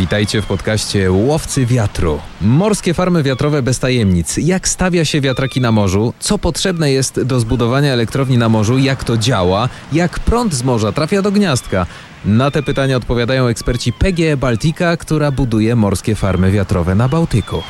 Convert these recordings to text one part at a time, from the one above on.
Witajcie w podcaście Łowcy Wiatru. Morskie farmy wiatrowe bez tajemnic. Jak stawia się wiatraki na morzu? Co potrzebne jest do zbudowania elektrowni na morzu? Jak to działa? Jak prąd z morza trafia do gniazdka? Na te pytania odpowiadają eksperci PGE Baltica, która buduje morskie farmy wiatrowe na Bałtyku.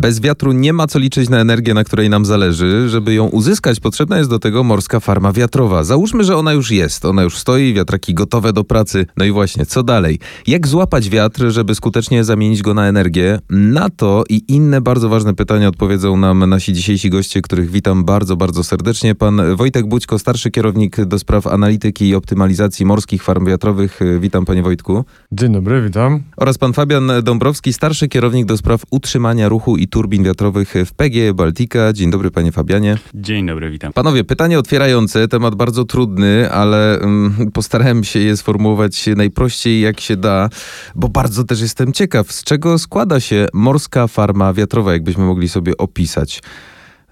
Bez wiatru nie ma co liczyć na energię, na której nam zależy. Żeby ją uzyskać, potrzebna jest do tego morska farma wiatrowa. Załóżmy, że ona już jest, ona już stoi, wiatraki gotowe do pracy. No i właśnie, co dalej? Jak złapać wiatr, żeby skutecznie zamienić go na energię? Na to i inne bardzo ważne pytania odpowiedzą nam nasi dzisiejsi goście, których witam bardzo, bardzo serdecznie. Pan Wojtek Bućko, starszy kierownik do spraw analityki i optymalizacji morskich farm wiatrowych. Witam, panie Wojtku. Dzień dobry, witam. Oraz pan Fabian Dąbrowski, starszy kierownik do spraw utrzymania ruchu i turbin wiatrowych w PG Baltica. Dzień dobry, panie Fabianie. Dzień dobry, witam. Panowie, pytanie otwierające, temat bardzo trudny, ale um, postarałem się je sformułować najprościej jak się da, bo bardzo też jestem ciekaw, z czego składa się morska farma wiatrowa, jakbyśmy mogli sobie opisać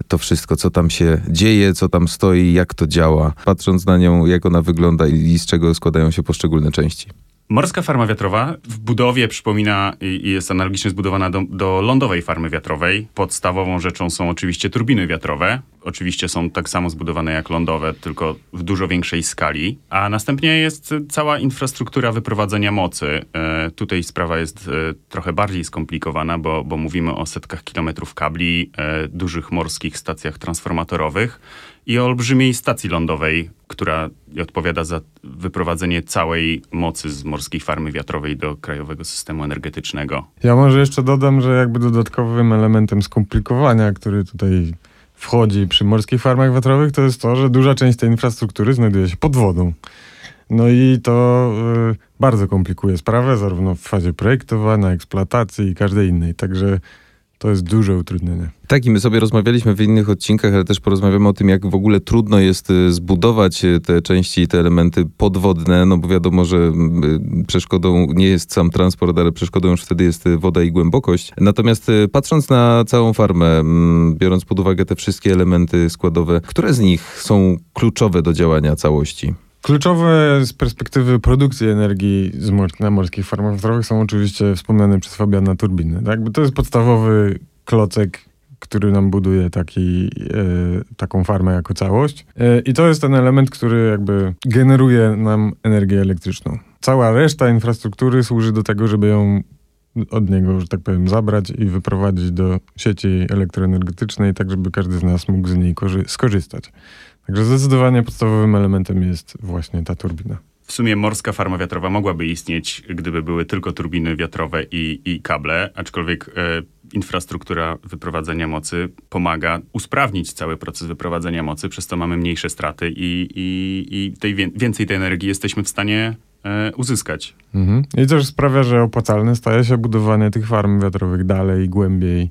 to wszystko, co tam się dzieje, co tam stoi, jak to działa, patrząc na nią, jak ona wygląda i z czego składają się poszczególne części. Morska farma wiatrowa w budowie przypomina i jest analogicznie zbudowana do, do, lądowej farmy wiatrowej. Podstawową rzeczą są oczywiście turbiny wiatrowe. Oczywiście są tak samo zbudowane jak lądowe, tylko w dużo większej skali. A następnie jest cała infrastruktura wyprowadzenia mocy. E, tutaj sprawa jest e, trochę bardziej skomplikowana, bo, bo mówimy o setkach kilometrów kabli, e, dużych morskich stacjach transformatorowych i o olbrzymiej stacji lądowej, która odpowiada za wyprowadzenie całej mocy z morskiej farmy wiatrowej do krajowego systemu energetycznego. Ja może jeszcze dodam, że jakby dodatkowym elementem skomplikowania, który tutaj wchodzi przy morskich farmach wiatrowych, to jest to, że duża część tej infrastruktury znajduje się pod wodą. No i to y, bardzo komplikuje sprawę, zarówno w fazie projektowania, eksploatacji i każdej innej. Także to jest duże utrudnienie. Tak, i my sobie rozmawialiśmy w innych odcinkach, ale też porozmawiamy o tym, jak w ogóle trudno jest y, zbudować y, te części i te elementy podwodne, no bo wiadomo, że y, przeszkodą nie jest sam transport, ale przeszkodą już wtedy jest woda i głębokość. Natomiast patrząc na całą farmę, biorąc pod uwagę te wszystkie elementy składowe, które z nich są kluczowe do działania całości? Kluczowe z perspektywy produkcji energii mor na morskich farmach wiatrowych są oczywiście wspomniane przez Fabiana turbiny. Tak? Bo to jest podstawowy klocek, który nam buduje taki, e, taką farmę jako całość. E, I to jest ten element, który jakby generuje nam energię elektryczną. Cała reszta infrastruktury służy do tego, żeby ją od niego, że tak powiem, zabrać i wyprowadzić do sieci elektroenergetycznej, tak żeby każdy z nas mógł z niej skorzystać. Także zdecydowanie podstawowym elementem jest właśnie ta turbina. W sumie morska farma wiatrowa mogłaby istnieć, gdyby były tylko turbiny wiatrowe i, i kable, aczkolwiek e, infrastruktura wyprowadzenia mocy pomaga usprawnić cały proces wyprowadzenia mocy, przez to mamy mniejsze straty i, i, i tej, więcej tej energii jesteśmy w stanie e, uzyskać. Mhm. I też sprawia, że opłacalne staje się budowanie tych farm wiatrowych dalej, głębiej,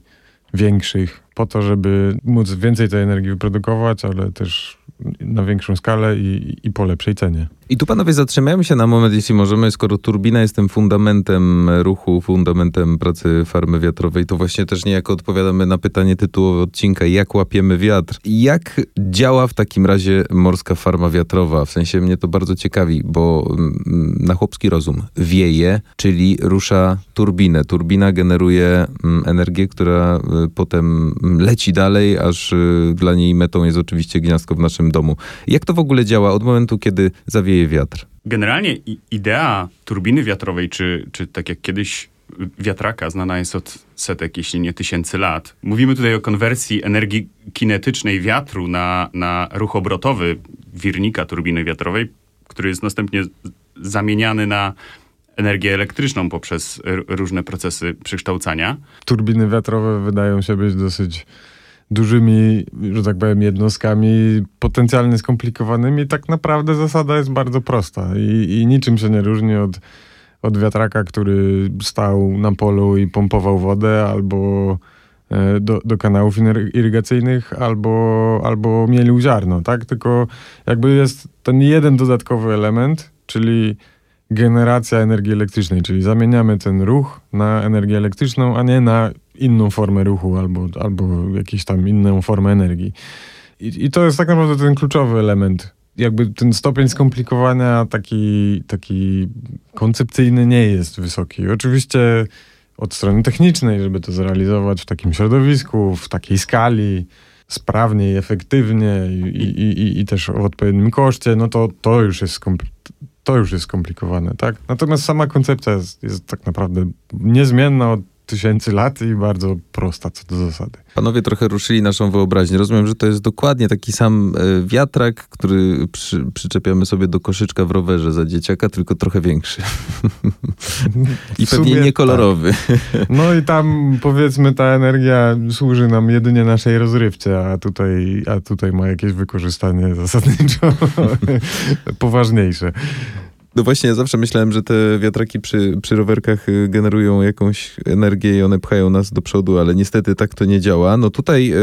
większych, po to, żeby móc więcej tej energii wyprodukować, ale też na większą skalę i, i po lepszej cenie. I tu panowie zatrzymajmy się na moment, jeśli możemy, skoro turbina jest tym fundamentem ruchu, fundamentem pracy farmy wiatrowej, to właśnie też niejako odpowiadamy na pytanie tytułowe odcinka, jak łapiemy wiatr. Jak działa w takim razie morska farma wiatrowa? W sensie mnie to bardzo ciekawi, bo mm, na chłopski rozum wieje, czyli rusza turbinę. Turbina generuje mm, energię, która y, potem leci dalej, aż y, dla niej metą jest oczywiście gniazdko w naszym domu. Jak to w ogóle działa od momentu, kiedy zawieje wiatr? Generalnie idea turbiny wiatrowej, czy, czy tak jak kiedyś wiatraka znana jest od setek, jeśli nie tysięcy lat. Mówimy tutaj o konwersji energii kinetycznej wiatru na, na ruch obrotowy wirnika turbiny wiatrowej, który jest następnie zamieniany na energię elektryczną poprzez różne procesy przekształcania. Turbiny wiatrowe wydają się być dosyć dużymi, że tak powiem, jednostkami potencjalnie skomplikowanymi. Tak naprawdę zasada jest bardzo prosta i, i niczym się nie różni od, od wiatraka, który stał na polu i pompował wodę albo e, do, do kanałów irygacyjnych albo, albo mielił ziarno, tak? Tylko jakby jest ten jeden dodatkowy element, czyli generacja energii elektrycznej, czyli zamieniamy ten ruch na energię elektryczną, a nie na inną formę ruchu albo, albo jakąś tam inną formę energii. I, I, to jest tak naprawdę ten kluczowy element jakby ten stopień skomplikowania taki, taki koncepcyjny nie jest wysoki. Oczywiście od strony technicznej, żeby to zrealizować w takim środowisku, w takiej skali, sprawnie i efektywnie i, i, i, i też o odpowiednim koszcie, no to, to już jest to już jest skomplikowane, tak? Natomiast sama koncepcja jest, jest tak naprawdę niezmienna od tysięcy lat i bardzo prosta co do zasady. Panowie trochę ruszyli naszą wyobraźnię. Rozumiem, że to jest dokładnie taki sam e, wiatrak, który przy, przyczepiamy sobie do koszyczka w rowerze za dzieciaka, tylko trochę większy. I pewnie niekolorowy. Tak. No i tam powiedzmy ta energia służy nam jedynie naszej rozrywce, a tutaj, a tutaj ma jakieś wykorzystanie zasadniczo poważniejsze. No właśnie, ja zawsze myślałem, że te wiatraki przy, przy rowerkach y, generują jakąś energię i one pchają nas do przodu, ale niestety tak to nie działa. No tutaj yy,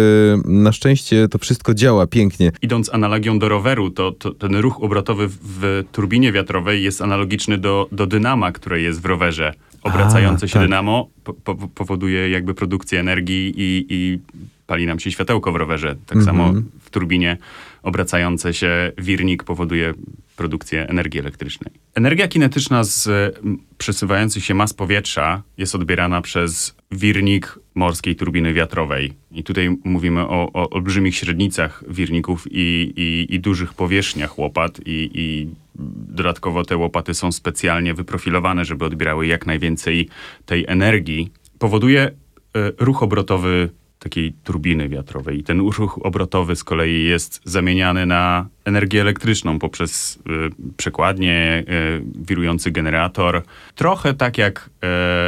na szczęście to wszystko działa pięknie. Idąc analogią do roweru, to, to ten ruch obrotowy w, w turbinie wiatrowej jest analogiczny do, do dynama, które jest w rowerze. Obracające A, się tak. dynamo po, po, powoduje jakby produkcję energii i, i pali nam się światełko w rowerze. Tak mm -hmm. samo w turbinie obracający się wirnik powoduje produkcję energii elektrycznej. Energia kinetyczna z przesuwających się mas powietrza jest odbierana przez wirnik morskiej turbiny wiatrowej. I tutaj mówimy o, o olbrzymich średnicach wirników i, i, i dużych powierzchniach łopat i, i dodatkowo te łopaty są specjalnie wyprofilowane, żeby odbierały jak najwięcej tej energii. Powoduje e, ruch obrotowy takiej turbiny wiatrowej. I ten ruch obrotowy z kolei jest zamieniany na energię elektryczną poprzez y, przekładnie, y, wirujący generator. Trochę tak jak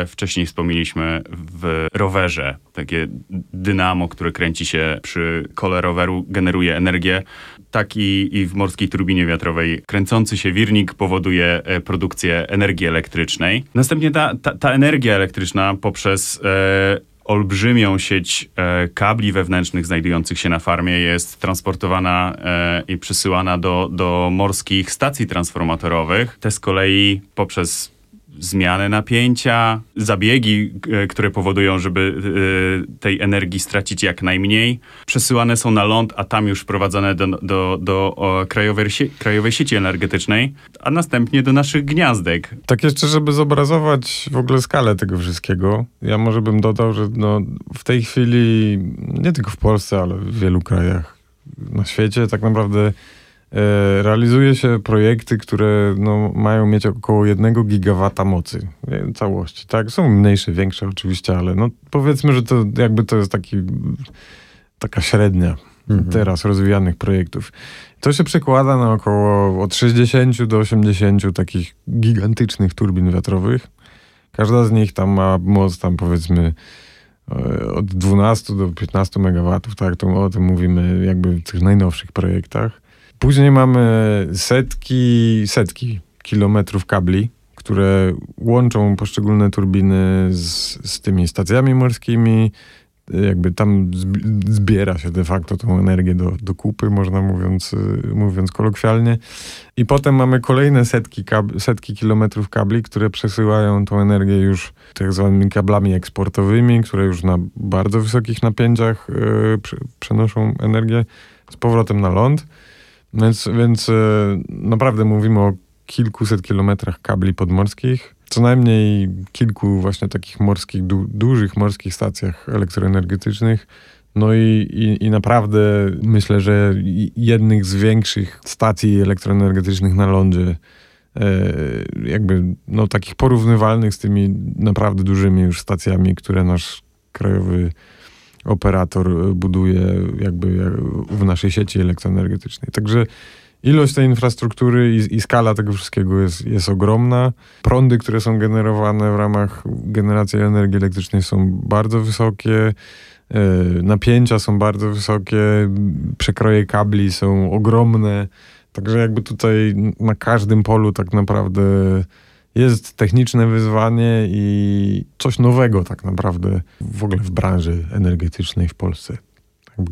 y, wcześniej wspomnieliśmy w rowerze. Takie dynamo, które kręci się przy kole roweru, generuje energię. Tak i, i w morskiej turbinie wiatrowej kręcący się wirnik powoduje e, produkcję energii elektrycznej. Następnie ta, ta, ta energia elektryczna poprzez e, olbrzymią sieć e, kabli wewnętrznych znajdujących się na farmie jest transportowana e, i przesyłana do, do morskich stacji transformatorowych. Te z kolei poprzez zmiany napięcia, zabiegi, e, które powodują, żeby e, tej energii stracić jak najmniej, przesyłane są na ląd, a tam już wprowadzane do, do, do krajowej, krajowej sieci energetycznej, a następnie do naszych gniazdek. Tak jeszcze, żeby zobrazować w ogóle skalę tego wszystkiego, ja może bym dodał, że no, w tej chwili, nie tylko w Polsce, ale w wielu krajach na świecie tak naprawdę realizuje się projekty, które no, mają mieć około 1 gigawata mocy całości. Tak, są mniejsze, większe oczywiście, ale no, powiedzmy, że to jakby to jest taki, taka średnia mhm. teraz rozwijanych projektów. To się przekłada na około od 60 do 80 takich gigantycznych turbin wiatrowych. Każda z nich tam ma moc tam powiedzmy e, od 12 do 15 megawatów, tak, to o tym mówimy jakby w tych najnowszych projektach. Później mamy setki, setki kilometrów kabli, które łączą poszczególne turbiny z, z tymi stacjami morskimi. Jakby tam zbiera się de facto tą energię do, do kupy, można mówiąc, mówiąc kolokwialnie. I potem mamy kolejne setki, kab- setki kilometrów kabli, które przesyłają tą energię już tak zwanymi kablami eksportowymi, które już na bardzo wysokich napięciach yy, przenoszą energię z powrotem na ląd. Więc, więc e, naprawdę mówimy o kilkuset kilometrach kabli podmorskich, co najmniej kilku właśnie takich morskich, du dużych morskich stacjach elektroenergetycznych. No i, i, i, naprawdę myślę, że jednych z większych stacji elektroenergetycznych na lądzie, e, jakby no takich porównywalnych z tymi naprawdę dużymi już stacjami, które nasz krajowy operator e, buduje jakby w naszej sieci elektroenergetycznej. Także ilość tej infrastruktury i, i, skala tego wszystkiego jest, jest ogromna. Prądy, które są generowane w ramach generacji energii elektrycznej są bardzo wysokie. E, napięcia są bardzo wysokie, przekroje kabli są ogromne. Także jakby tutaj na każdym polu tak naprawdę jest techniczne wyzwanie i coś nowego tak naprawdę w ogóle w branży energetycznej w Polsce.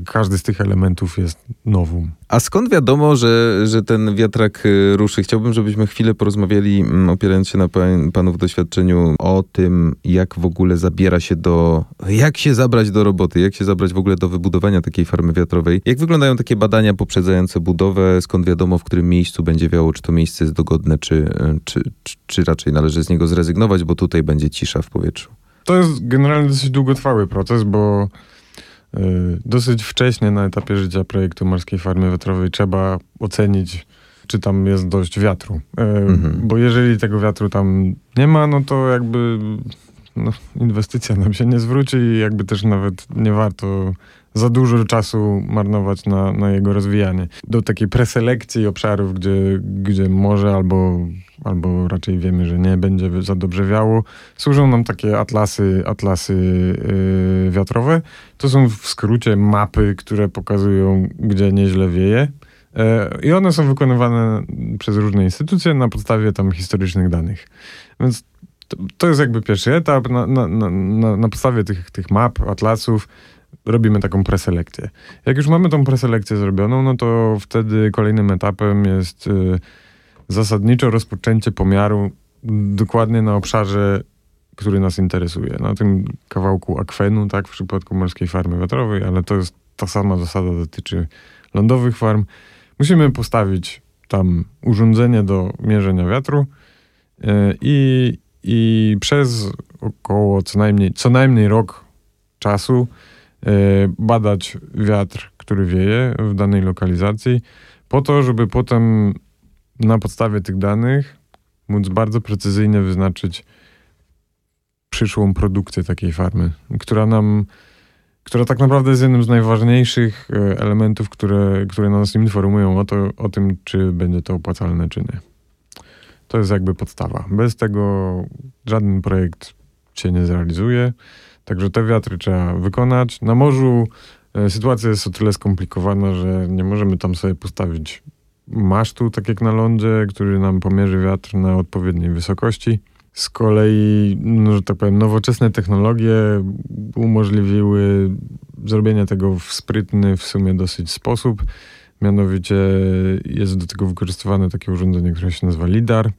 Każdy z tych elementów jest nowum. A skąd wiadomo, że, że ten wiatrak y, ruszy? Chciałbym, żebyśmy chwilę porozmawiali, mm, opierając się na pan, panów doświadczeniu, o tym, jak w ogóle zabiera się do. Jak się zabrać do roboty, jak się zabrać w ogóle do wybudowania takiej farmy wiatrowej. Jak wyglądają takie badania poprzedzające budowę? Skąd wiadomo, w którym miejscu będzie wiało, czy to miejsce jest dogodne, czy, y, czy, czy, czy raczej należy z niego zrezygnować, bo tutaj będzie cisza w powietrzu? To jest generalnie dosyć długotrwały proces, bo dosyć wcześnie na etapie życia projektu Morskiej Farmy Wiatrowej trzeba ocenić, czy tam jest dość wiatru. Y, Mhm. Bo jeżeli tego wiatru tam nie ma, no to jakby no, inwestycja nam się nie zwróci i jakby też nawet nie warto za dużo czasu marnować na, na jego rozwijanie. Do takiej preselekcji obszarów, gdzie, gdzie może albo, albo raczej wiemy, że nie będzie za dobrze wiało, służą nam takie atlasy, atlasy yy, wiatrowe. To są w skrócie mapy, które pokazują, gdzie nieźle wieje. E, I one są wykonywane przez różne instytucje na podstawie tam historycznych danych. Więc to, to jest jakby pierwszy etap. Na, na, na, na, podstawie tych, tych map, atlasów robimy taką preselekcję. Jak już mamy tą preselekcję zrobioną, no to wtedy kolejnym etapem jest y, zasadniczo rozpoczęcie pomiaru dokładnie na obszarze, który nas interesuje. Na tym kawałku akwenu, tak, w przypadku morskiej farmy wiatrowej, ale to jest ta sama zasada dotyczy lądowych farm. Musimy postawić tam urządzenie do mierzenia wiatru y, i, i przez około co najmniej, co najmniej rok czasu y, badać wiatr, który wieje w danej lokalizacji, po to, żeby potem na podstawie tych danych móc bardzo precyzyjnie wyznaczyć przyszłą produkcję takiej farmy, która nam, która tak naprawdę jest jednym z najważniejszych e, elementów, które, które nas informują o, to, o tym, czy będzie to opłacalne, czy nie. To jest jakby podstawa. Bez tego żaden projekt się nie zrealizuje. Także te wiatry trzeba wykonać. Na morzu e, sytuacja jest o tyle skomplikowana, że nie możemy tam sobie postawić masztu, tak jak na lądzie, który nam pomierzy wiatr na odpowiedniej wysokości. Z kolei, no, że tak powiem, nowoczesne technologie umożliwiły zrobienie tego w sprytny w sumie dosyć sposób. Mianowicie jest do tego wykorzystywane takie urządzenie, które się nazywa LIDAR.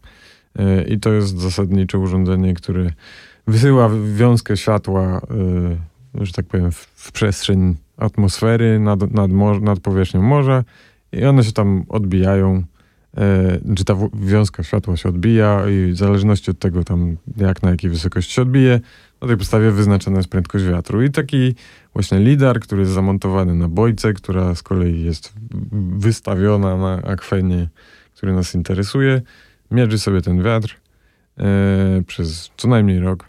E, I to jest zasadnicze urządzenie, które wysyła wiązkę światła, y, że tak powiem, w, przestrzeń atmosfery nad, nad, nad powierzchnią morza i one się tam odbijają. y, Czy ta wiązka światła się odbija i w zależności od tego tam jak na jakiej wysokości się odbije, na tej podstawie wyznaczona jest prędkość wiatru. I taki właśnie lidar, który jest zamontowany na bojce, która z kolei jest wystawiona na akwenie, który nas interesuje, mierzy sobie ten wiatr e, przez co najmniej rok.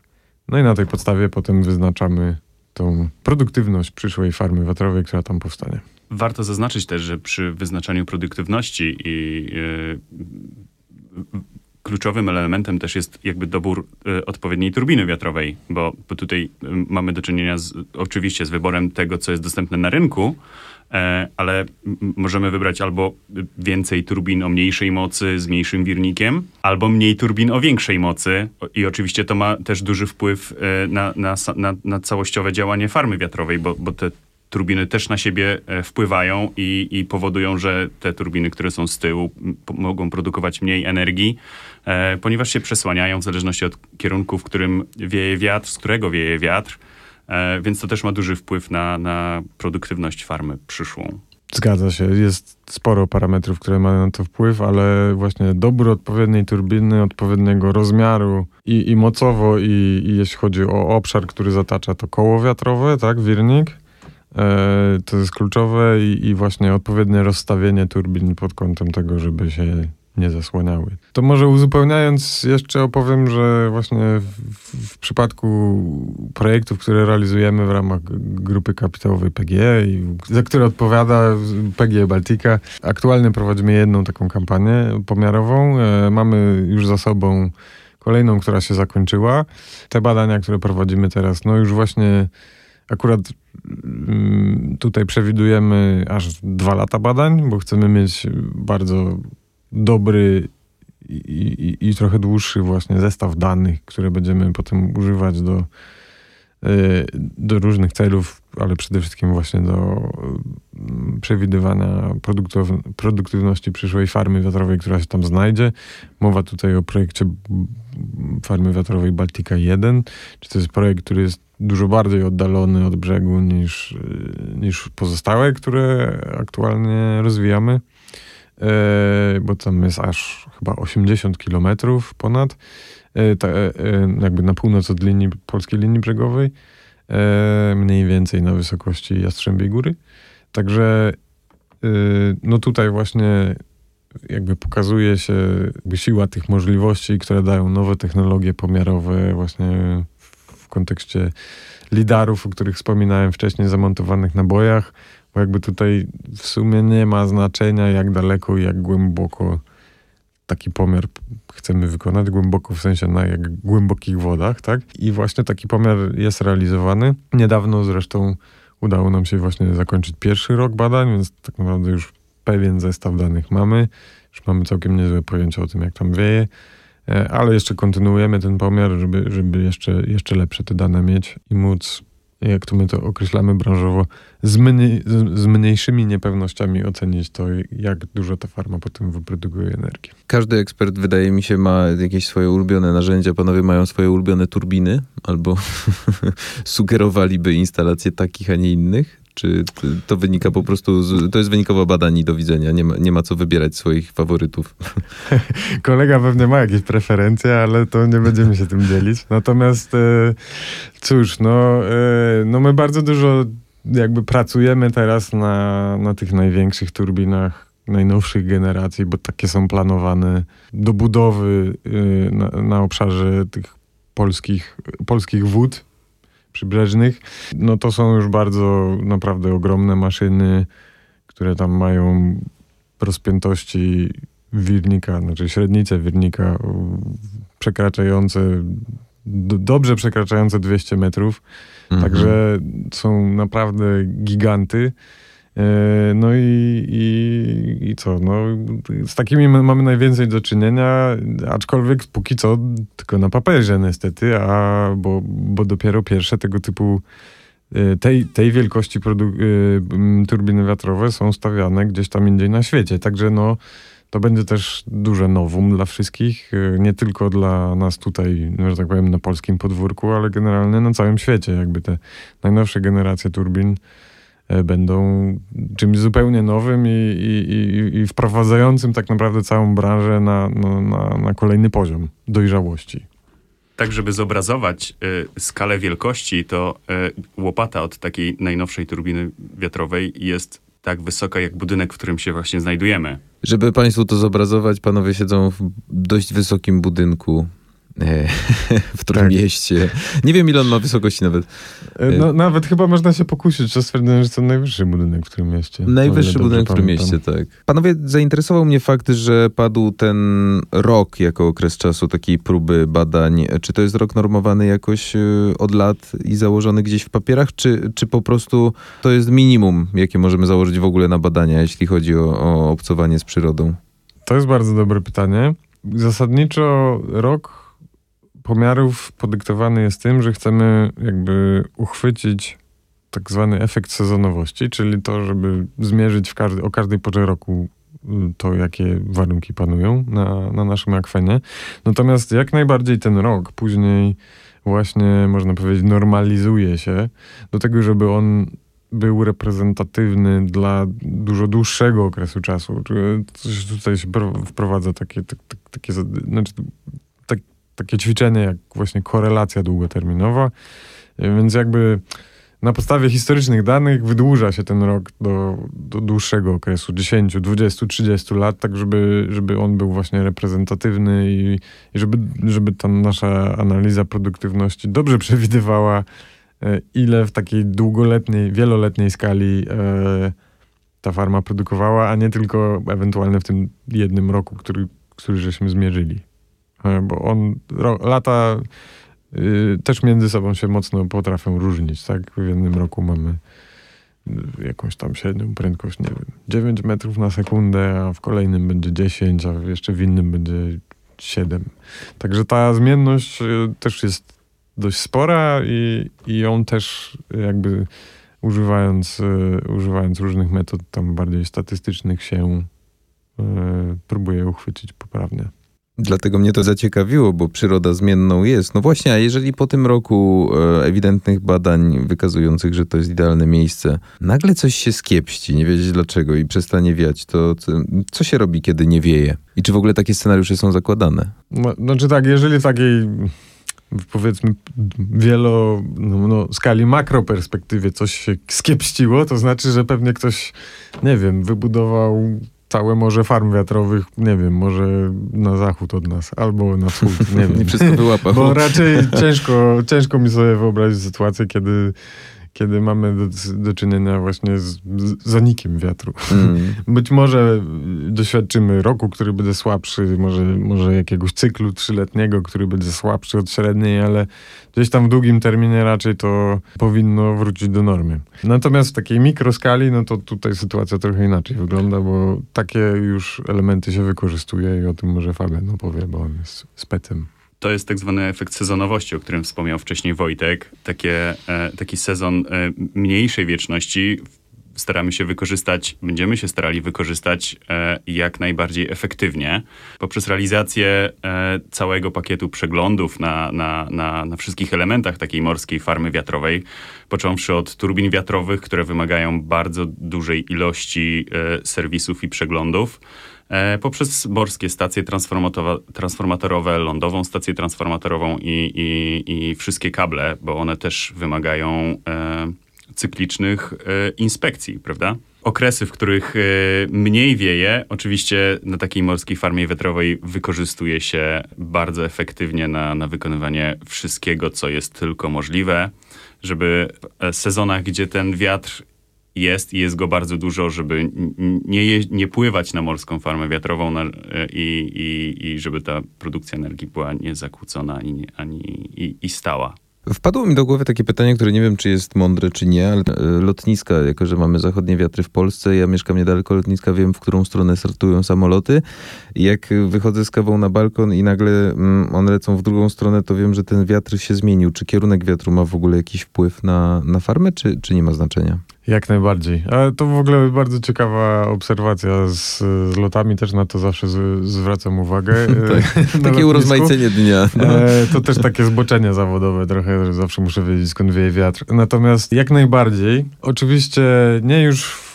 No i na tej podstawie potem wyznaczamy tą produktywność przyszłej farmy wiatrowej, która tam powstanie. Warto zaznaczyć też, że przy wyznaczaniu produktywności i e, kluczowym elementem też jest jakby dobór e, odpowiedniej turbiny wiatrowej, bo, bo tutaj e, mamy do czynienia z, oczywiście z wyborem tego, co jest dostępne na rynku, ale możemy wybrać albo więcej turbin o mniejszej mocy z mniejszym wirnikiem, albo mniej turbin o większej mocy. I oczywiście to ma też duży wpływ na, na, na, na całościowe działanie farmy wiatrowej, bo, bo te turbiny też na siebie e, wpływają i, i powodują, że te turbiny, które są z tyłu, mogą produkować mniej energii, e, ponieważ się przesłaniają w zależności od kierunku, w którym wieje wiatr, z którego wieje wiatr, e, więc to też ma duży wpływ na, na produktywność farmy przyszłą. Zgadza się, jest sporo parametrów, które mają na to wpływ, ale właśnie dobór odpowiedniej turbiny, odpowiedniego rozmiaru i, i mocowo, i, i jeśli chodzi o obszar, który zatacza to koło wiatrowe, tak, wirnik, to jest kluczowe i, i właśnie odpowiednie rozstawienie turbin pod kątem tego, żeby się nie zasłaniały. To może uzupełniając jeszcze opowiem, że właśnie w, w przypadku projektów, które realizujemy w ramach grupy kapitałowej PGE i za które odpowiada PGE Baltica, aktualnie prowadzimy jedną taką kampanię pomiarową. E, mamy już za sobą kolejną, która się zakończyła. Te badania, które prowadzimy teraz, no już właśnie akurat mm, tutaj przewidujemy aż dwa lata badań, bo chcemy mieć bardzo dobry i, i, i trochę dłuższy właśnie zestaw danych, które będziemy potem używać do do różnych celów, ale przede wszystkim właśnie do mm, przewidywania produktywności przyszłej farmy wiatrowej, która się tam znajdzie. Mowa tutaj o projekcie farmy wiatrowej Baltica 1, czy to jest projekt, który jest dużo bardziej oddalony od brzegu niż, niż pozostałe, które aktualnie rozwijamy, e, bo tam jest aż chyba 80 kilometrów ponad, e, e, jakby na północ od linii, polskiej linii brzegowej, mniej więcej na wysokości Jastrzębiej Góry. Także no tutaj właśnie jakby pokazuje się jakby siła tych możliwości, które dają nowe technologie pomiarowe właśnie kontekście lidarów, o których wspominałem wcześniej, zamontowanych na bojach, bo jakby tutaj w sumie nie ma znaczenia, jak daleko i jak głęboko taki pomiar chcemy wykonać, głęboko w sensie na jak głębokich wodach, tak? I właśnie taki pomiar jest realizowany. Niedawno zresztą udało nam się właśnie zakończyć pierwszy rok badań, więc tak naprawdę już pewien zestaw danych mamy. Już mamy całkiem niezłe pojęcie o tym, jak tam wieje. E, ale jeszcze kontynuujemy ten pomiar, żeby, żeby jeszcze, jeszcze lepsze te dane mieć i móc, jak to my to określamy branżowo, z, mniej, z mniejszymi niepewnościami ocenić to, jak dużo ta farma potem wyprodukuje energii. Każdy ekspert, wydaje mi się, ma jakieś swoje ulubione narzędzia. Panowie mają swoje ulubione turbiny albo sugerowaliby instalacje takich, a nie innych? Czy to wynika po prostu, z, to jest wynikowo badań i do widzenia, nie ma, nie ma co wybierać swoich faworytów? Kolega pewnie ma jakieś preferencje, ale to nie będziemy się tym dzielić. Natomiast e, cóż, no, e, no my bardzo dużo jakby pracujemy teraz na, na tych największych turbinach najnowszych generacji, bo takie są planowane do budowy e, na, na obszarze tych polskich, polskich wód przybrzeżnych, no to są już bardzo naprawdę ogromne maszyny, które tam mają rozpiętości wirnika, znaczy średnice wirnika przekraczające, dobrze przekraczające 200 metrów. Mhm. Także są naprawdę giganty. E, no i, i, i co? No, z takimi mamy najwięcej do czynienia, aczkolwiek póki co tylko na papierze niestety, a bo, bo dopiero pierwsze tego typu e, tej, tej wielkości e, turbiny wiatrowe są stawiane gdzieś tam indziej na świecie. Także no, to będzie też duże nowum dla wszystkich, nie tylko dla nas tutaj, że tak powiem, na polskim podwórku, ale generalnie na całym świecie. Jakby te najnowsze generacje turbin będą czymś zupełnie nowym i, i, i, i wprowadzającym tak naprawdę całą branżę na, na, na, na kolejny poziom dojrzałości. Tak, żeby zobrazować y, skalę wielkości, to y, łopata od takiej najnowszej turbiny wiatrowej jest tak wysoka jak budynek, w którym się właśnie znajdujemy. Żeby Państwu to zobrazować, panowie siedzą w dość wysokim budynku w Trójmieście. Tak. Nie wiem, ile on ma wysokości nawet. E, no, nawet chyba można się pokusić o stwierdzenie, że to najwyższy budynek w Trójmieście. Najwyższy budynek w Trójmieście, tak. Panowie, zainteresował mnie fakt, że padł ten rok jako okres czasu takiej próby badań. Czy to jest rok normowany jakoś e, od lat i założony gdzieś w papierach, czy, czy po prostu to jest minimum, jakie możemy założyć w ogóle na badania, jeśli chodzi o, o obcowanie z przyrodą? To jest bardzo dobre pytanie. Zasadniczo rok pomiarów podyktowany jest tym, że chcemy jakby uchwycić tak zwany efekt sezonowości, czyli to, żeby zmierzyć w każdy, o każdej porze roku y, to, jakie warunki panują na, na naszym akwenie. Natomiast jak najbardziej ten rok później właśnie, można powiedzieć, normalizuje się do tego, żeby on był reprezentatywny dla dużo dłuższego okresu czasu. Tutaj się wprowadza takie, tak, tak, takie znaczy takie ćwiczenie jak właśnie korelacja długoterminowa. Więc jakby na podstawie historycznych danych wydłuża się ten rok do, do dłuższego okresu 10, 20, 30 lat, tak żeby, żeby on był właśnie reprezentatywny i, i żeby, żeby ta nasza analiza produktywności dobrze przewidywała, e, ile w takiej długoletniej, wieloletniej skali e, ta farma produkowała, a nie tylko ewentualnie w tym jednym roku, który, który żeśmy zmierzyli. E, bo on ro, lata y, też między sobą się mocno potrafią różnić, tak? W jednym roku mamy y, jakąś tam średnią prędkość, nie wiem, 9 metrów na sekundę, a w kolejnym będzie 10, a jeszcze w innym będzie 7. Także ta zmienność y, też jest dość spora i, i ją też jakby używając, używając różnych metod tam bardziej statystycznych się próbuje uchwycić poprawnie. Dlatego mnie to zaciekawiło, bo przyroda zmienną jest. No właśnie, a jeżeli po tym roku e, ewidentnych badań wykazujących, że to jest idealne miejsce, nagle coś się skiepści, nie wiedzieć dlaczego i przestanie wiać, to co, się robi, kiedy nie wieje? I czy w ogóle takie scenariusze są zakładane? No, znaczy tak, jeżeli takiej powiedzmy wielo, no, no, skali makro perspektywie coś się skiepściło, to znaczy, że pewnie ktoś, nie wiem, wybudował całe morze farm wiatrowych, nie wiem, może na zachód od nas, albo na wschód, nie wiem. Nie wszystko wyłapał. Bo raczej ciężko, ciężko mi sobie wyobrazić sytuację, kiedy kiedy mamy do, do czynienia właśnie z, z zanikiem wiatru. Mm. Być może doświadczymy roku, który będzie słabszy, może, może jakiegoś cyklu trzyletniego, który będzie słabszy od średniej, ale gdzieś tam w długim terminie raczej to powinno wrócić do normy. Natomiast w takiej mikroskali, no to tutaj sytuacja trochę inaczej wygląda, bo takie już elementy się wykorzystuje i o tym może Fabian opowie, bo on jest specem to jest tak zwany efekt sezonowości, o którym wspomniał wcześniej Wojtek. Takie, e, taki sezon e, mniejszej wieczności staramy się wykorzystać, będziemy się starali wykorzystać e, jak najbardziej efektywnie poprzez realizację całego pakietu przeglądów na, na, na, na wszystkich elementach takiej morskiej farmy wiatrowej, począwszy od turbin wiatrowych, które wymagają bardzo dużej ilości serwisów i przeglądów poprzez morskie stacje transformatorowe, lądową stację transformatorową i, i, i wszystkie kable, bo one też wymagają e, cyklicznych e, inspekcji, prawda? Okresy, w których e, mniej wieje, oczywiście na takiej morskiej farmie wiatrowej wykorzystuje się bardzo efektywnie na, na wykonywanie wszystkiego, co jest tylko możliwe, żeby w sezonach, gdzie ten wiatr jest i jest go bardzo dużo, żeby nie, nie pływać na morską farmę wiatrową na, i, i, i żeby ta produkcja energii była niezakłócona i, ani, i, i stała. Wpadło mi do głowy takie pytanie, które nie wiem, czy jest mądre, czy nie, ale e, lotniska, jako że mamy zachodnie wiatry w Polsce, ja mieszkam niedaleko lotniska, wiem, w którą stronę startują samoloty. Jak wychodzę z kawą na balkon i nagle mm, one lecą w drugą stronę, to wiem, że ten wiatr się zmienił. Czy kierunek wiatru ma w ogóle jakiś wpływ na, na farmę, czy, czy nie ma znaczenia? Jak najbardziej. Ale to w ogóle bardzo ciekawa obserwacja z, z lotami, też na to zawsze z, zwracam uwagę. tak. Takie urozmaicenie dnia. E, to też takie zboczenie zawodowe trochę, że zawsze muszę wiedzieć skąd wieje wiatr. Natomiast jak najbardziej, oczywiście nie już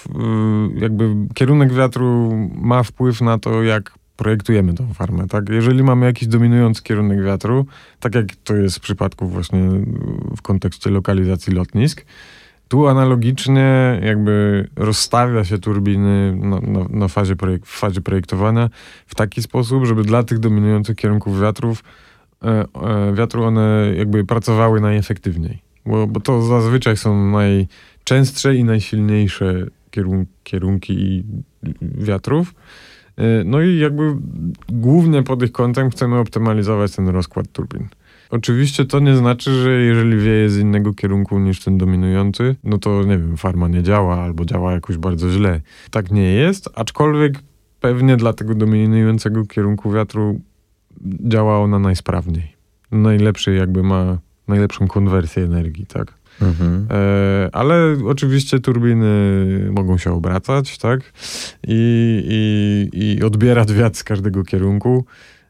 jakby kierunek wiatru ma wpływ na to, jak projektujemy tą farmę, tak? Jeżeli mamy jakiś dominujący kierunek wiatru, tak jak to jest w przypadku właśnie w kontekście lokalizacji lotnisk, tu analogicznie jakby rozstawia się turbiny na, na, na fazie projek w fazie projektowania w taki sposób, żeby dla tych dominujących kierunków wiatrów e, e, wiatru one jakby pracowały najefektywniej. Bo, bo to zazwyczaj są najczęstsze i najsilniejsze kierun kierunki wiatrów. E, no i jakby głównie pod ich kątem chcemy optymalizować ten rozkład turbin. Oczywiście to nie znaczy, że jeżeli wieje z innego kierunku niż ten dominujący, no to nie wiem, farma nie działa albo działa jakoś bardzo źle. Tak nie jest, aczkolwiek pewnie dla tego dominującego kierunku wiatru działa ona najsprawniej. Najlepszy jakby ma najlepszą konwersję energii, tak? Mhm. E, ale oczywiście turbiny mogą się obracać, tak? I, i, i odbierać wiatr z każdego kierunku.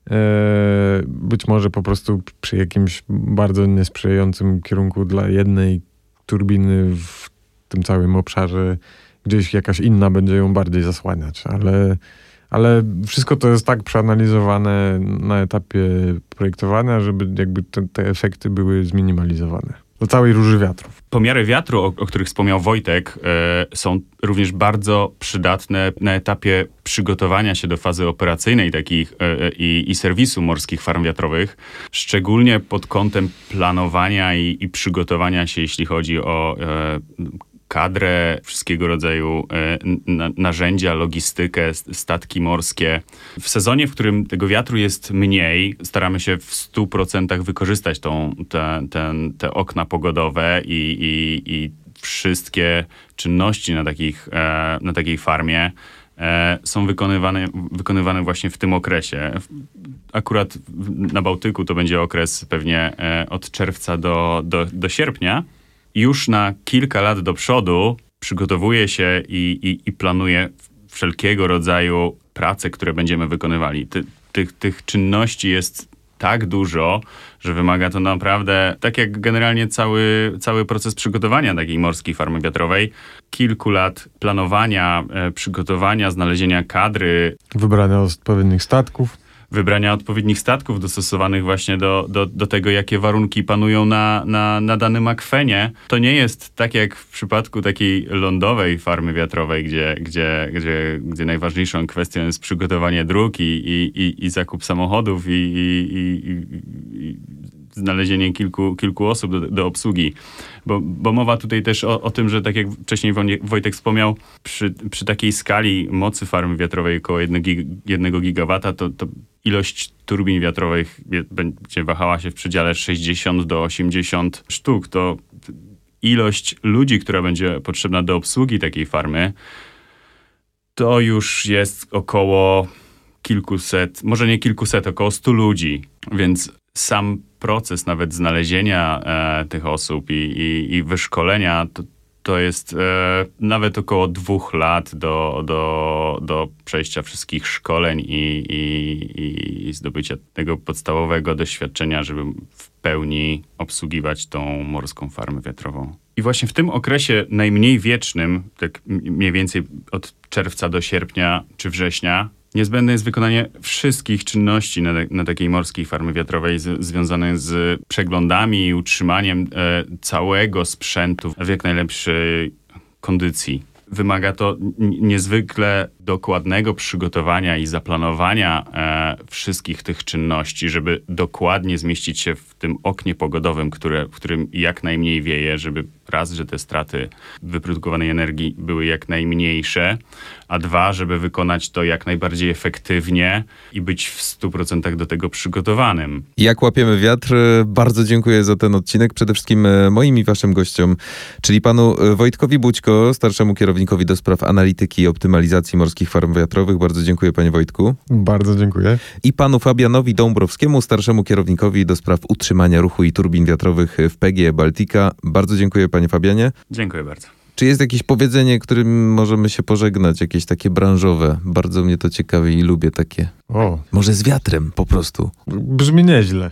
E, być może po prostu przy jakimś bardzo niesprzyjającym kierunku dla jednej turbiny w tym całym obszarze gdzieś jakaś inna będzie ją bardziej zasłaniać, ale, ale wszystko to jest tak przeanalizowane na etapie projektowania, żeby jakby te, te efekty były zminimalizowane do całej róży wiatrów. Pomiary wiatru, o, o których wspomniał Wojtek, e, są również bardzo przydatne na etapie przygotowania się do fazy operacyjnej takich e, i, i, serwisu morskich farm wiatrowych, szczególnie pod kątem planowania i, i przygotowania się, jeśli chodzi o e, kadrę, wszystkiego rodzaju e, narzędzia, logistykę, statki morskie. W sezonie, w którym tego wiatru jest mniej, staramy się w 100% wykorzystać tą, te, ten, te okna pogodowe i, i, i wszystkie czynności na, takich, e, na takiej farmie e, są wykonywane, wykonywane właśnie w tym okresie. akurat na Bałtyku to będzie okres pewnie od czerwca do, do, do sierpnia, już na kilka lat do przodu przygotowuje się i, i, i planuje wszelkiego rodzaju prace, które będziemy wykonywali. Ty, tych, tych czynności jest tak dużo, że wymaga to naprawdę, tak jak generalnie cały, cały proces przygotowania takiej morskiej farmy wiatrowej, kilku lat planowania, e, przygotowania, znalezienia kadry, Wybrania odpowiednich statków. Wybrania odpowiednich statków dostosowanych właśnie do, do, do tego, jakie warunki panują na, na, na danym akwenie. To nie jest tak jak w przypadku takiej lądowej farmy wiatrowej, gdzie, gdzie, gdzie, gdzie najważniejszą kwestią jest przygotowanie dróg i, i, i, i zakup samochodów i, i, i, i, i znalezienie kilku, kilku osób do, do obsługi. Bo, bo mowa tutaj też o, o tym, że tak jak wcześniej Wojtek wspomniał, przy, przy takiej skali mocy farmy wiatrowej około 1 gig, gigawata, to, to ilość turbin wiatrowych będzie wahała się w przedziale 60 do 80 sztuk. To ilość ludzi, która będzie potrzebna do obsługi takiej farmy, to już jest około kilkuset, może nie kilkuset, około stu ludzi. Więc sam proces nawet znalezienia e, tych osób i, i, i wyszkolenia to, to jest e, nawet około dwóch lat do, do, do przejścia wszystkich szkoleń i, i, i zdobycia tego podstawowego doświadczenia, żeby w pełni obsługiwać tą morską farmę wiatrową. I właśnie w tym okresie najmniej wiecznym, tak mniej więcej od czerwca do sierpnia czy września, niezbędne jest wykonanie wszystkich czynności na, na takiej morskiej farmy wiatrowej z, związanych z przeglądami i utrzymaniem e, całego sprzętu w jak najlepszej kondycji. Wymaga to niezwykle dokładnego przygotowania i zaplanowania e, wszystkich tych czynności, żeby dokładnie zmieścić się w tym oknie pogodowym, które, w którym jak najmniej wieje, żeby raz, że te straty wyprodukowanej energii były jak najmniejsze, a dwa, żeby wykonać to jak najbardziej efektywnie i być w 100% do tego przygotowanym. Jak łapiemy wiatr? Bardzo dziękuję za ten odcinek. Przede wszystkim e, moim i waszym gościom, czyli panu e, Wojtkowi Bućko, starszemu kierownikowi do spraw analityki i optymalizacji morskich farm wiatrowych. Bardzo dziękuję panie Wojtku. Bardzo dziękuję. I panu Fabianowi Dąbrowskiemu, starszemu kierownikowi do spraw utrzymania ruchu i turbin wiatrowych w PGE Baltica. Bardzo dziękuję panie Fabianie. Dziękuję bardzo. Czy jest jakieś powiedzenie, którym możemy się pożegnać, jakieś takie branżowe? Bardzo mnie to ciekawi i lubię takie. O, Może z wiatrem po prostu. brzmi nieźle.